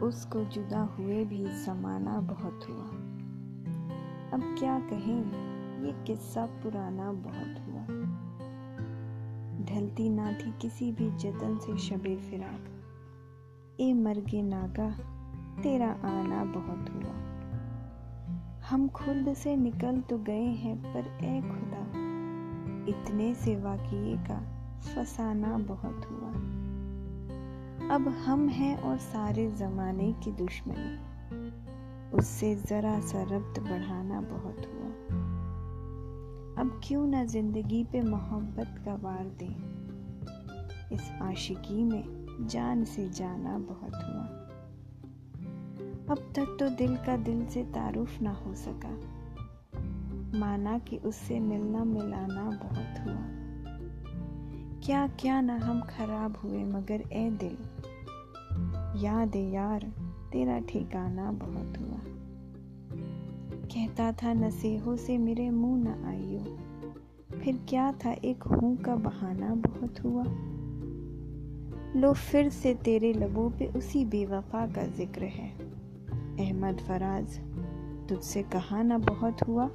दोस्त को जुदा हुए भी जमाना बहुत हुआ। अब क्या कहें, ये किस्सा पुराना बहुत हुआ। ढलती ना थी किसी भी जतन से शबे फिराक। ए मरगे नागा, तेरा आना बहुत हुआ। हम खुद से निकल तो गए हैं, पर ए खुदा, इतने से वाकिए का फसाना बहुत हुआ। अब हम हैं और सारे ज़माने की दुश्मनी। उससे ज़रा सा रब्त बढ़ाना बहुत हुआ। अब क्यों ना ज़िंदगी पे मोहब्बत का वार दें? इस आशिकी में जान से जाना बहुत हुआ। अब तक तो दिल का दिल से तारुफ ना हो सका। माना कि उससे मिलना मिलाना बहुत हुआ। क्या क्या ना हम खराब हुए, मगर ए दिल। याद ए यार, तेरा ठिकाना बहुत हुआ। कहता था, नसेहों से मेरे मुँह न आइयो। फिर क्या था, एक हूँ का बहाना बहुत हुआ। लो, फिर से तेरे लबों पे उसी बेवफा का ज़िक्र है। अहमद फराज, तुझसे कहा ना बहुत हुआ।